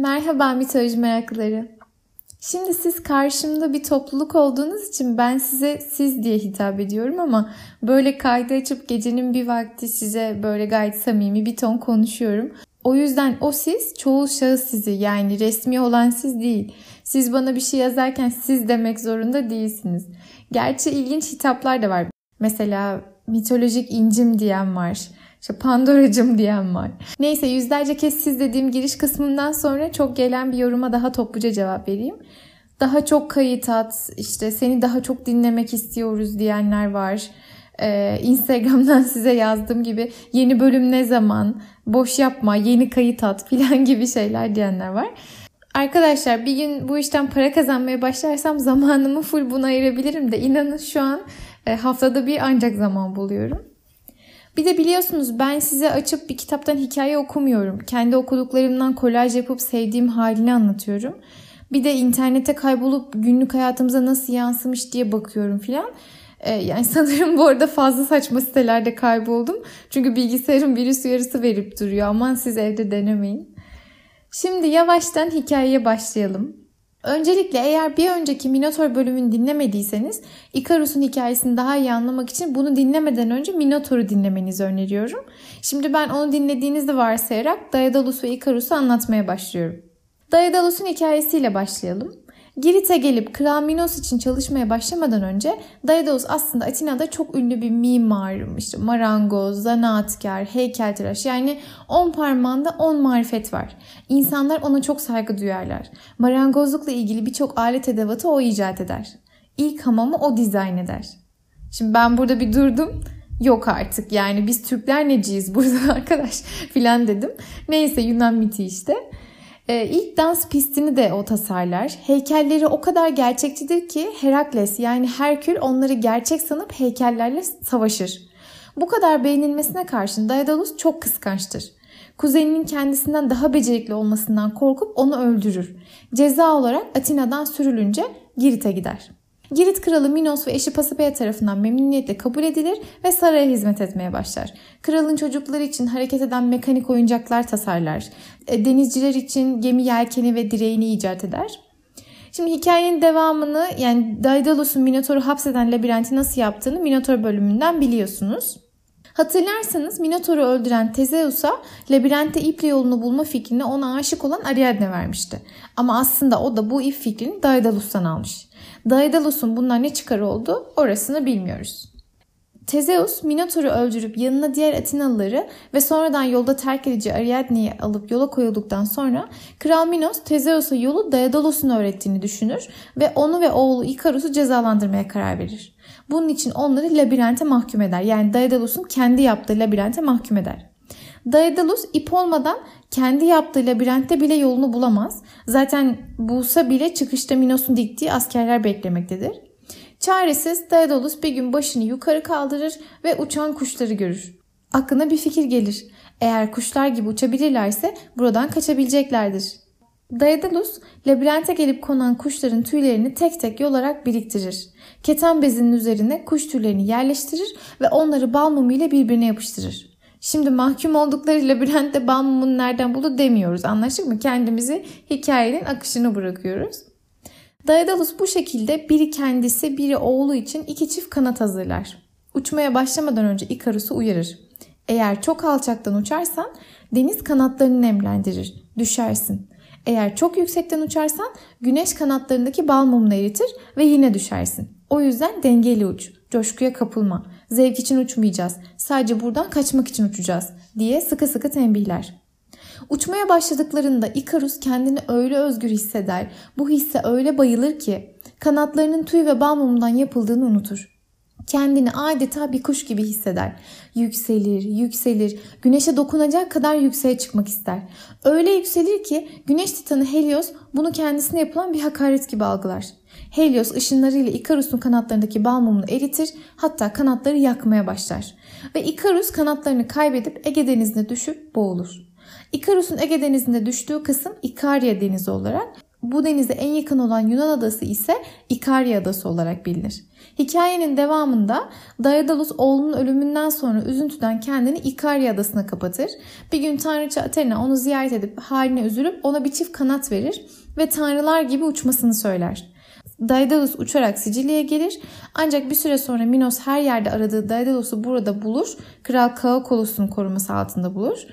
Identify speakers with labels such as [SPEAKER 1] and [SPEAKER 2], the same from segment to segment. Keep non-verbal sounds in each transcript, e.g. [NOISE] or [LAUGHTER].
[SPEAKER 1] Merhaba mitoloji meraklıları. Şimdi siz karşımda bir topluluk olduğunuz için ben size siz diye hitap ediyorum ama böyle kaydı açıp gecenin bir vakti size böyle gayet samimi bir ton konuşuyorum. O yüzden o siz çoğul şahıs sizi yani resmi olan siz değil. Siz bana bir şey yazarken siz demek zorunda değilsiniz. Gerçi ilginç hitaplar da var. Mesela mitolojik incim diyen var. İşte Pandoracım diyen var. Neyse yüzlerce kez siz dediğim giriş kısmından sonra çok gelen bir yoruma daha topluca cevap vereyim. Daha çok kayıt at, işte seni daha çok dinlemek istiyoruz diyenler var. Ee, Instagram'dan [LAUGHS] size yazdığım gibi yeni bölüm ne zaman, boş yapma, yeni kayıt at filan [LAUGHS] gibi şeyler diyenler var. Arkadaşlar bir gün bu işten para kazanmaya başlarsam zamanımı full buna ayırabilirim de inanın şu an e, haftada bir ancak zaman buluyorum. Bir de biliyorsunuz ben size açıp bir kitaptan hikaye okumuyorum. Kendi okuduklarımdan kolaj yapıp sevdiğim halini anlatıyorum. Bir de internete kaybolup günlük hayatımıza nasıl yansımış diye bakıyorum filan. Ee, yani [LAUGHS] sanırım bu arada fazla saçma sitelerde kayboldum. Çünkü bilgisayarım virüs uyarısı verip duruyor. Aman siz evde denemeyin. Şimdi yavaştan hikayeye başlayalım. Öncelikle eğer bir önceki Minotaur bölümünü dinlemediyseniz Ikarus'un hikayesini daha iyi anlamak için bunu dinlemeden önce Minotaur'u dinlemenizi öneriyorum. Şimdi ben onu dinlediğinizi varsayarak Daedalus ve Ikarus'u anlatmaya başlıyorum. Daedalus'un hikayesiyle başlayalım. Girit'e gelip Kral Minos için çalışmaya başlamadan önce Daedalus aslında Atina'da çok ünlü bir mimar, işte marangoz, zanaatkar, heykeltıraş yani on parmağında on marifet var. İnsanlar ona çok saygı duyarlar. Marangozlukla ilgili birçok alet edevatı o icat eder. İlk hamamı o dizayn eder. Şimdi ben burada bir durdum. Yok artık yani biz Türkler neciyiz burada [LAUGHS] arkadaş filan dedim. Neyse Yunan miti işte. Ee, ilk dans pistini de o tasarlar. Heykelleri o kadar gerçekçidir ki Herakles yani Herkül onları gerçek sanıp heykellerle savaşır. Bu kadar beğenilmesine karşın Daedalus çok kıskançtır. Kuzeninin kendisinden daha becerikli olmasından korkup onu öldürür. Ceza olarak Atina'dan sürülünce Girit'e gider. Girit kralı Minos ve eşi Pasipea tarafından memnuniyetle kabul edilir ve saraya hizmet etmeye başlar. Kralın çocukları için hareket eden mekanik oyuncaklar tasarlar. E, denizciler için gemi yelkeni ve direğini icat eder. Şimdi hikayenin devamını yani Daidalus'un Minotaur'u hapseden labirenti nasıl yaptığını Minotaur bölümünden biliyorsunuz. Hatırlarsanız Minotaur'u öldüren Tezeus'a labirentte iple yolunu bulma fikrini ona aşık olan Ariadne vermişti. Ama aslında o da bu ip fikrini Daidalus'tan almış. Daidalus'un bundan ne çıkarı oldu orasını bilmiyoruz. Tezeus Minotaur'u öldürüp yanına diğer Atinalıları ve sonradan yolda terk edici Ariadne'yi alıp yola koyulduktan sonra Kral Minos Tezeus'a yolu Daidalus'un öğrettiğini düşünür ve onu ve oğlu Ikarus'u cezalandırmaya karar verir. Bunun için onları labirente mahkum eder. Yani Daidalus'un kendi yaptığı labirente mahkum eder. Daedalus ip olmadan kendi yaptığı labirentte bile yolunu bulamaz. Zaten bulsa bile çıkışta Minos'un diktiği askerler beklemektedir. Çaresiz Daedalus bir gün başını yukarı kaldırır ve uçan kuşları görür. Aklına bir fikir gelir. Eğer kuşlar gibi uçabilirlerse buradan kaçabileceklerdir. Daedalus labirente gelip konan kuşların tüylerini tek tek yolarak biriktirir. Keten bezinin üzerine kuş tüylerini yerleştirir ve onları bal mumu ile birbirine yapıştırır. Şimdi mahkum oldukları labirentte bal mumunu nereden buldu demiyoruz. Anlaştık mı? Kendimizi hikayenin akışını bırakıyoruz. Daedalus bu şekilde biri kendisi biri oğlu için iki çift kanat hazırlar. Uçmaya başlamadan önce Ikarus'u uyarır. Eğer çok alçaktan uçarsan deniz kanatlarını nemlendirir, düşersin. Eğer çok yüksekten uçarsan güneş kanatlarındaki bal mumunu eritir ve yine düşersin. O yüzden dengeli uç, coşkuya kapılma. Zevk için uçmayacağız. Sadece buradan kaçmak için uçacağız diye sıkı sıkı tembihler. Uçmaya başladıklarında Ikarus kendini öyle özgür hisseder, bu hisse öyle bayılır ki kanatlarının tüy ve bal mumundan yapıldığını unutur. Kendini adeta bir kuş gibi hisseder. Yükselir, yükselir, güneşe dokunacak kadar yükseğe çıkmak ister. Öyle yükselir ki güneş titanı Helios bunu kendisine yapılan bir hakaret gibi algılar. Helios ışınlarıyla Ikarus'un kanatlarındaki bal mumunu eritir hatta kanatları yakmaya başlar. Ve Ikarus kanatlarını kaybedip Ege denizine düşüp boğulur. Ikarus'un Ege denizinde düştüğü kısım İkarya denizi olarak Bu denize en yakın olan Yunan adası ise İkarya adası olarak bilinir. Hikayenin devamında Daedalus oğlunun ölümünden sonra üzüntüden kendini İkarya adasına kapatır. Bir gün tanrıça Athena onu ziyaret edip haline üzülüp ona bir çift kanat verir ve tanrılar gibi uçmasını söyler. Daedalus uçarak Sicilya'ya gelir ancak bir süre sonra Minos her yerde aradığı Daedalus'u burada bulur. Kral Kaukolus'un koruması altında bulur.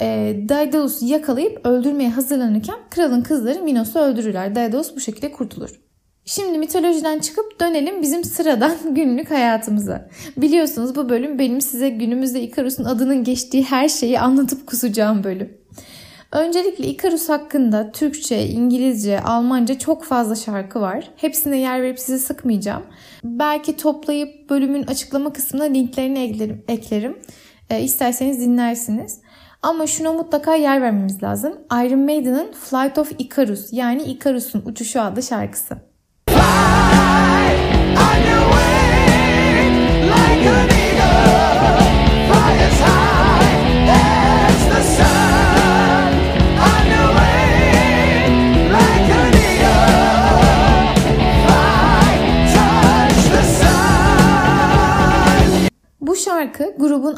[SPEAKER 1] E, Daedalus'u yakalayıp öldürmeye hazırlanırken kralın kızları Minos'u öldürürler. Daedalus bu şekilde kurtulur. Şimdi mitolojiden çıkıp dönelim bizim sıradan [LAUGHS] günlük hayatımıza. Biliyorsunuz bu bölüm benim size günümüzde Ikarus'un adının geçtiği her şeyi anlatıp kusacağım bölüm. Öncelikle Ikarus hakkında Türkçe, İngilizce, Almanca çok fazla şarkı var. Hepsine yer verip sizi sıkmayacağım. Belki toplayıp bölümün açıklama kısmına linklerini eklerim. eklerim. E, isterseniz dinlersiniz. Ama şuna mutlaka yer vermemiz lazım. Iron Maiden'ın Flight of Icarus yani Icarus'un uçuşu adlı şarkısı. Bu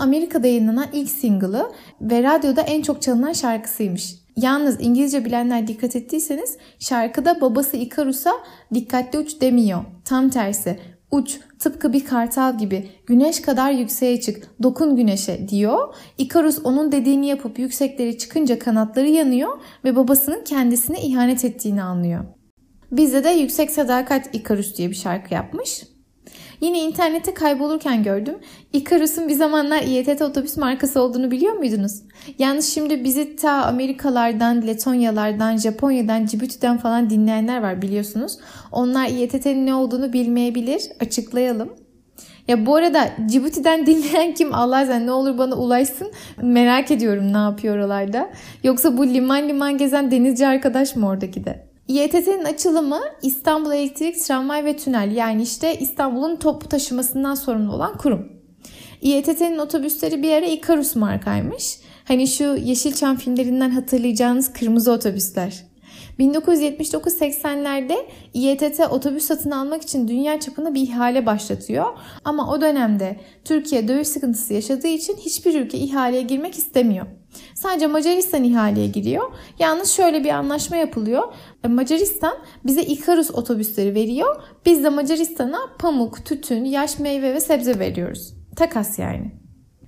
[SPEAKER 1] Amerika'da yayınlanan ilk single'ı ve radyoda en çok çalınan şarkısıymış. Yalnız İngilizce bilenler dikkat ettiyseniz şarkıda babası Icarus'a dikkatli uç demiyor. Tam tersi uç tıpkı bir kartal gibi güneş kadar yükseğe çık dokun güneşe diyor. Icarus onun dediğini yapıp yükseklere çıkınca kanatları yanıyor ve babasının kendisine ihanet ettiğini anlıyor. Bizde de Yüksek Sadakat Icarus diye bir şarkı yapmış. Yine internette kaybolurken gördüm. Icarus'un bir zamanlar İETT otobüs markası olduğunu biliyor muydunuz? Yalnız şimdi bizi ta Amerikalardan, Letonyalardan, Japonya'dan, Cibuti'den falan dinleyenler var biliyorsunuz. Onlar İETT'nin ne olduğunu bilmeyebilir. Açıklayalım. Ya bu arada Cibuti'den dinleyen kim Allah sen ne olur bana ulaşsın. Merak ediyorum ne yapıyor oralarda. Yoksa bu liman liman gezen denizci arkadaş mı oradaki de? İETT'nin açılımı İstanbul Elektrik, Tramvay ve Tünel yani işte İstanbul'un toplu taşımasından sorumlu olan kurum. İETT'nin otobüsleri bir ara Icarus markaymış. Hani şu Yeşilçam filmlerinden hatırlayacağınız kırmızı otobüsler. 1979-80'lerde İETT otobüs satın almak için dünya çapında bir ihale başlatıyor. Ama o dönemde Türkiye döviz sıkıntısı yaşadığı için hiçbir ülke ihaleye girmek istemiyor. Sadece Macaristan ihaleye giriyor. Yalnız şöyle bir anlaşma yapılıyor. Macaristan bize Icarus otobüsleri veriyor. Biz de Macaristan'a pamuk, tütün, yaş meyve ve sebze veriyoruz. Takas yani.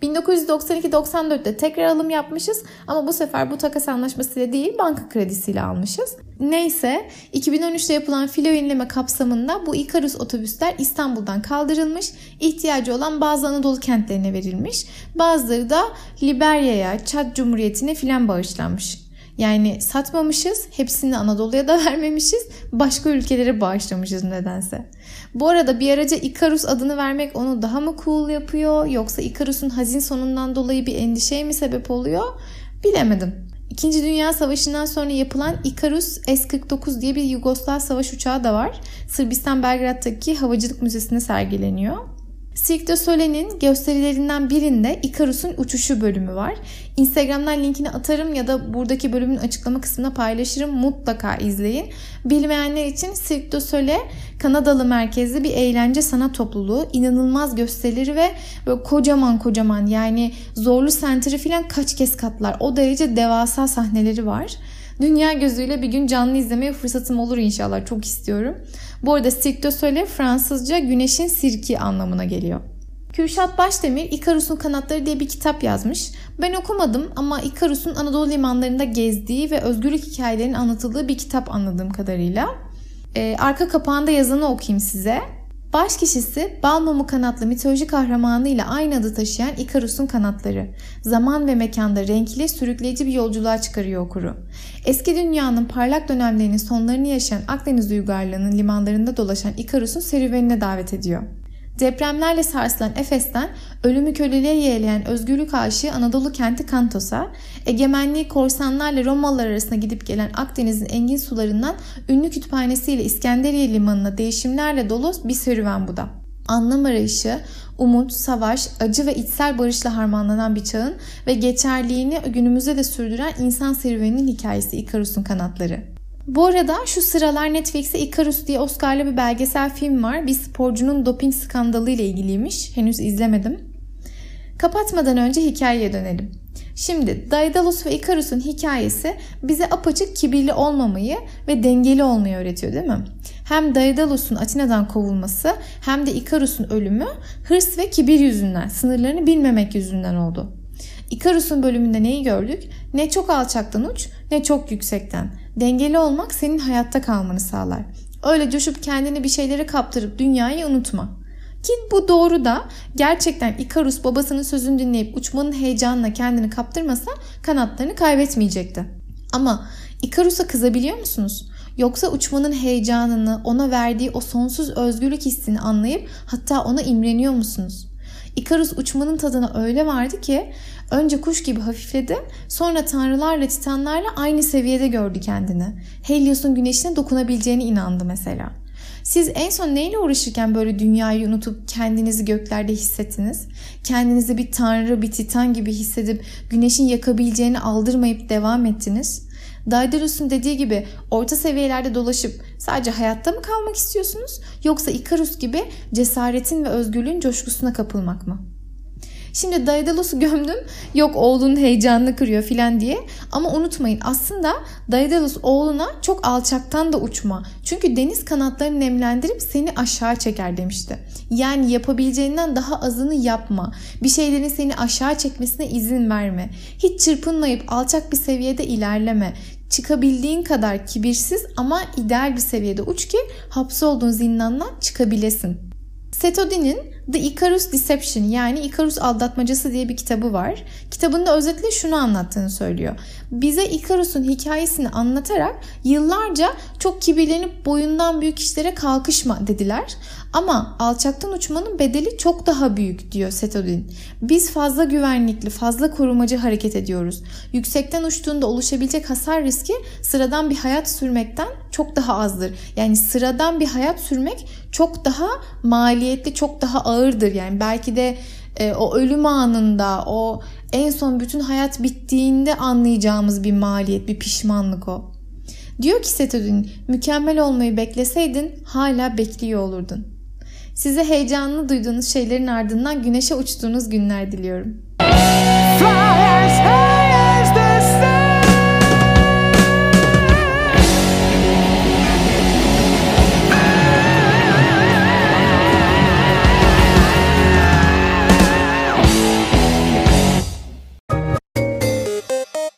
[SPEAKER 1] 1992-94'te tekrar alım yapmışız ama bu sefer bu takas anlaşmasıyla değil banka kredisiyle almışız. Neyse 2013'te yapılan filo yenileme kapsamında bu Icarus otobüsler İstanbul'dan kaldırılmış, ihtiyacı olan bazı Anadolu kentlerine verilmiş. Bazıları da Liberya'ya, Çad Cumhuriyeti'ne filan bağışlanmış. Yani satmamışız, hepsini Anadolu'ya da [LAUGHS] vermemişiz, başka ülkelere bağışlamışız nedense. Bu arada bir araca Icarus adını vermek onu daha mı cool yapıyor yoksa Icarus'un hazin sonundan dolayı bir endişeye mi sebep oluyor? Bilemedim. İkinci Dünya Savaşı'ndan sonra yapılan Icarus S-49 diye bir Yugoslav savaş uçağı da var. Sırbistan Belgrad'daki Havacılık Müzesi'nde sergileniyor. Cirque du Soleil'in gösterilerinden birinde Icarus'un uçuşu bölümü var. Instagram'dan linkini atarım ya da buradaki bölümün açıklama kısmına paylaşırım. Mutlaka izleyin. Bilmeyenler için Cirque du Soleil Kanadalı merkezli bir eğlence sanat topluluğu. İnanılmaz gösterileri ve böyle kocaman kocaman yani zorlu sentri falan kaç kez katlar. O derece devasa sahneleri var. Dünya gözüyle bir gün canlı izlemeye fırsatım olur inşallah. Çok istiyorum. Bu arada Cirque du Soleil Fransızca güneşin sirki anlamına geliyor. Kürşat Başdemir Ikarus'un Kanatları diye bir kitap yazmış. Ben okumadım ama Ikarus'un Anadolu limanlarında gezdiği ve özgürlük hikayelerinin anlatıldığı bir kitap anladığım kadarıyla. Ee, arka kapağında yazanı okuyayım size. Baş kişisi Balmumu kanatlı mitoloji kahramanıyla aynı adı taşıyan Ikarus'un kanatları. Zaman ve mekanda renkli, sürükleyici bir yolculuğa çıkarıyor okuru. Eski dünyanın parlak dönemlerinin sonlarını yaşayan Akdeniz uygarlığının limanlarında dolaşan Ikarus'un serüvenine davet ediyor. Depremlerle sarsılan Efes'ten ölümü köleliğe yeğleyen özgürlük aşığı Anadolu kenti Kantos'a, egemenliği korsanlarla Romalılar arasında gidip gelen Akdeniz'in engin sularından ünlü kütüphanesiyle İskenderiye limanına değişimlerle dolu bir serüven bu da. Anlam arayışı, umut, savaş, acı ve içsel barışla harmanlanan bir çağın ve geçerliğini günümüzde de sürdüren insan serüveninin hikayesi Ikarus'un kanatları. Bu arada şu sıralar Netflix'te Icarus diye Oscar'lı bir belgesel film var. Bir sporcunun doping skandalı ile ilgiliymiş. Henüz izlemedim. Kapatmadan önce hikayeye dönelim. Şimdi Daedalus ve Icarus'un hikayesi bize apaçık kibirli olmamayı ve dengeli olmayı öğretiyor değil mi? Hem Daedalus'un Atina'dan kovulması hem de Icarus'un ölümü hırs ve kibir yüzünden, sınırlarını bilmemek yüzünden oldu. Icarus'un bölümünde neyi gördük? Ne çok alçaktan uç ne çok yüksekten. Dengeli olmak senin hayatta kalmanı sağlar. Öyle coşup kendini bir şeylere kaptırıp dünyayı unutma. Ki bu doğru da gerçekten Ikarus babasının sözünü dinleyip uçmanın heyecanına kendini kaptırmasa kanatlarını kaybetmeyecekti. Ama Ikarus'a kızabiliyor musunuz? Yoksa uçmanın heyecanını, ona verdiği o sonsuz özgürlük hissini anlayıp hatta ona imreniyor musunuz? Ikarus uçmanın tadına öyle vardı ki önce kuş gibi hafifledi sonra tanrılarla titanlarla aynı seviyede gördü kendini. Helios'un güneşine dokunabileceğine inandı mesela. Siz en son neyle uğraşırken böyle dünyayı unutup kendinizi göklerde hissettiniz? Kendinizi bir tanrı, bir titan gibi hissedip güneşin yakabileceğini aldırmayıp devam ettiniz? Daedalus'un dediği gibi orta seviyelerde dolaşıp sadece hayatta mı kalmak istiyorsunuz? Yoksa Ikarus gibi cesaretin ve özgürlüğün coşkusuna kapılmak mı? Şimdi Daedalus'u gömdüm. Yok oğlunun heyecanını kırıyor filan diye. Ama unutmayın aslında Daedalus oğluna çok alçaktan da uçma. Çünkü deniz kanatlarını nemlendirip seni aşağı çeker demişti. Yani yapabileceğinden daha azını yapma. Bir şeylerin seni aşağı çekmesine izin verme. Hiç çırpınmayıp alçak bir seviyede ilerleme çıkabildiğin kadar kibirsiz ama ideal bir seviyede uç ki hapsolduğun zindandan çıkabilesin. Setodi'nin The Icarus Deception yani Icarus aldatmacası diye bir kitabı var. Kitabında özetle şunu anlattığını söylüyor. Bize Icarus'un hikayesini anlatarak yıllarca çok kibirlenip boyundan büyük işlere kalkışma dediler. Ama alçaktan uçmanın bedeli çok daha büyük diyor Setodin. Biz fazla güvenlikli, fazla korumacı hareket ediyoruz. Yüksekten uçtuğunda oluşabilecek hasar riski sıradan bir hayat sürmekten çok daha azdır. Yani sıradan bir hayat sürmek çok daha maliyetli, çok daha ağırdır. Yani belki de e, o ölüm anında, o en son bütün hayat bittiğinde anlayacağımız bir maliyet, bir pişmanlık o. Diyor ki Setodin, mükemmel olmayı bekleseydin hala bekliyor olurdun. Size heyecanlı duyduğunuz şeylerin ardından güneşe uçtuğunuz günler diliyorum.